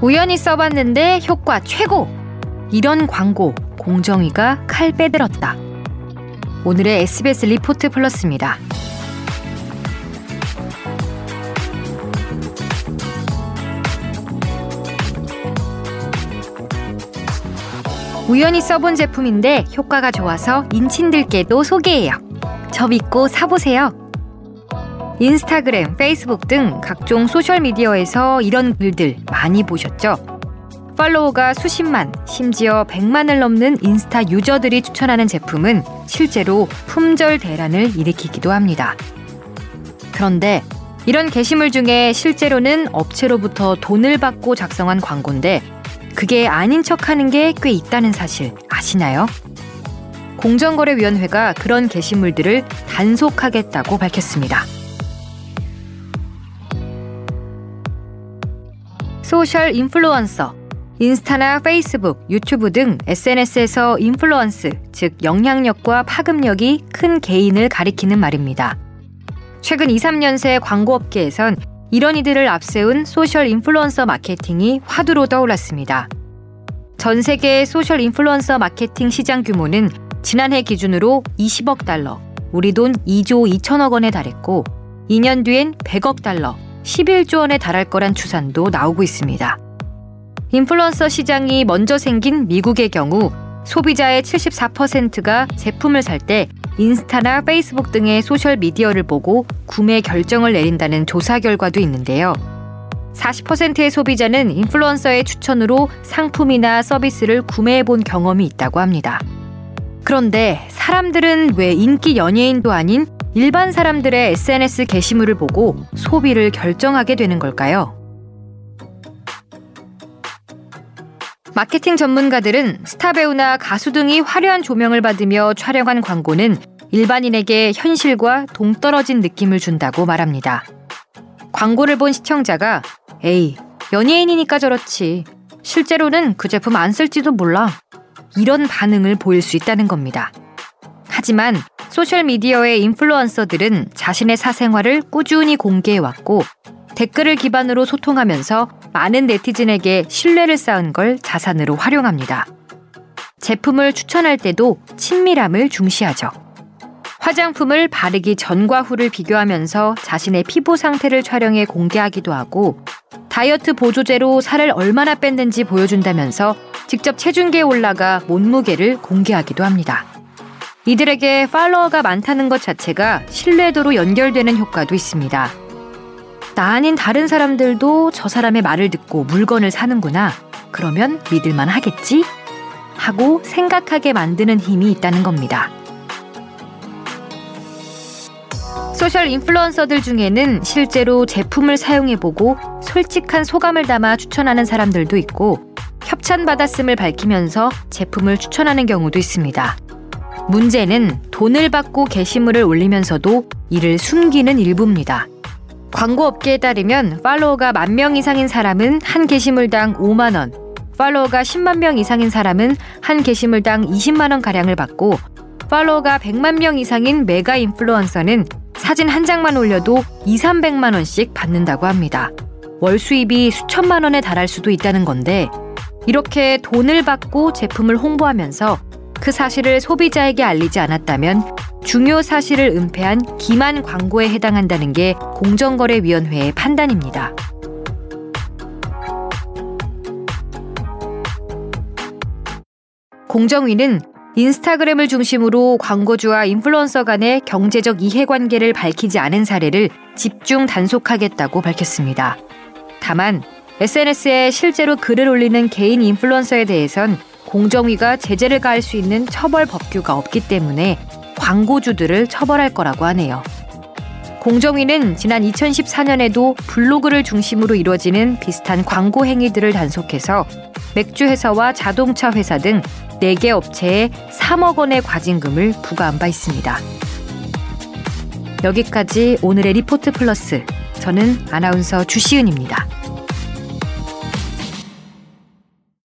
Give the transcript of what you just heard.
우연히 써봤는데 효과 최고! 이런 광고 공정위가 칼 빼들었다. 오늘의 SBS 리포트 플러스입니다. 우연히 써본 제품인데 효과가 좋아서 인친들께도 소개해요. 저 믿고 사보세요. 인스타그램, 페이스북 등 각종 소셜미디어에서 이런 글들 많이 보셨죠? 팔로워가 수십만, 심지어 백만을 넘는 인스타 유저들이 추천하는 제품은 실제로 품절 대란을 일으키기도 합니다. 그런데 이런 게시물 중에 실제로는 업체로부터 돈을 받고 작성한 광고인데 그게 아닌 척 하는 게 꽤 있다는 사실 아시나요? 공정거래위원회가 그런 게시물들을 단속하겠다고 밝혔습니다. Social influencer, 인스타나 페이스북, 유튜브 등 SNS에서 influence, 즉 영향력과 파급력이 큰 개인을 가리키는 말입니다. 최근 2, 3년 새 광고업계에선 이런 이들을 앞세운 social influencer 마케팅이 화두로 떠올랐습니다. 전 세계 social influencer 마케팅 시장 규모는 지난해 기준으로 20억 달러, 우리 돈 2조 2천억 원에 달했고 2년 뒤엔 100억 달러, 11조 원에 달할 거란 추산도 나오고 있습니다. 인플루언서 시장이 먼저 생긴 미국의 경우 소비자의 74%가 제품을 살 때 인스타나 페이스북 등의 social media를 보고 구매 결정을 내린다는 조사 결과도 있는데요. 40%의 소비자는 인플루언서의 추천으로 상품이나 서비스를 구매해 본 경험이 있다고 합니다. 그런데 사람들은 왜 인기 연예인도 아닌 일반 사람들의 SNS 게시물을 보고 소비를 결정하게 되는 걸까요? 마케팅 전문가들은 스타 배우나 가수 등이 화려한 조명을 받으며 촬영한 광고는 일반인에게 현실과 동떨어진 느낌을 준다고 말합니다. 광고를 본 시청자가 에이, 연예인이니까 저렇지. 실제로는 그 제품 안 쓸지도 몰라. 이런 반응을 보일 수 있다는 겁니다. 하지만 소셜미디어의 인플루언서들은 자신의 사생활을 꾸준히 공개해왔고 댓글을 기반으로 소통하면서 많은 네티즌에게 신뢰를 쌓은 걸 자산으로 활용합니다. 제품을 추천할 때도 친밀함을 중시하죠. 화장품을 바르기 전과 후를 비교하면서 자신의 피부 상태를 촬영해 공개하기도 하고 다이어트 보조제로 살을 얼마나 뺐는지 보여준다면서 직접 체중계에 올라가 몸무게를 공개하기도 합니다. 이들에게 팔로워가 많다는 것 자체가 신뢰도로 연결되는 효과도 있습니다. 나 아닌 다른 사람들도 저 사람의 말을 듣고 물건을 사는구나. 그러면 믿을만 하겠지? 하고 생각하게 만드는 힘이 있다는 겁니다. 소셜 인플루언서들 중에는 실제로 제품을 사용해보고 솔직한 소감을 담아 추천하는 사람들도 있고 협찬받았음을 밝히면서 제품을 추천하는 경우도 있습니다. 문제는 돈을 받고 게시물을 올리면서도 이를 숨기는 일부입니다. 광고 업계에 따르면 팔로워가 만 명 이상인 사람은 한 게시물당 5만 원, 팔로워가 10만 명 이상인 사람은 한 게시물당 20만 원 가량을 받고 팔로워가 100만 명 이상인 메가 인플루언서는 사진 한 장만 올려도 2, 300만 원씩 받는다고 합니다. 월 수입이 수천만 원에 달할 수도 있다는 건데 이렇게 돈을 받고 제품을 홍보하면서 그 사실을 소비자에게 알리지 않았다면 중요 사실을 은폐한 기만 광고에 해당한다는 게 공정거래위원회의 판단입니다. 공정위는 인스타그램을 중심으로 광고주와 인플루언서 간의 경제적 이해관계를 밝히지 않은 사례를 집중 단속하겠다고 밝혔습니다. 다만 SNS에 실제로 글을 올리는 개인 인플루언서에 대해선 공정위가 제재를 가할 수 있는 처벌 법규가 없기 때문에 광고주들을 처벌할 거라고 하네요. 공정위는 지난 2014년에도 블로그를 중심으로 이루어지는 비슷한 광고 행위들을 단속해서 맥주 회사와 자동차 회사 등 4개 업체에 3억 원의 과징금을 부과한 바 있습니다. 여기까지 오늘의 리포트 플러스. 저는 아나운서 주시은입니다.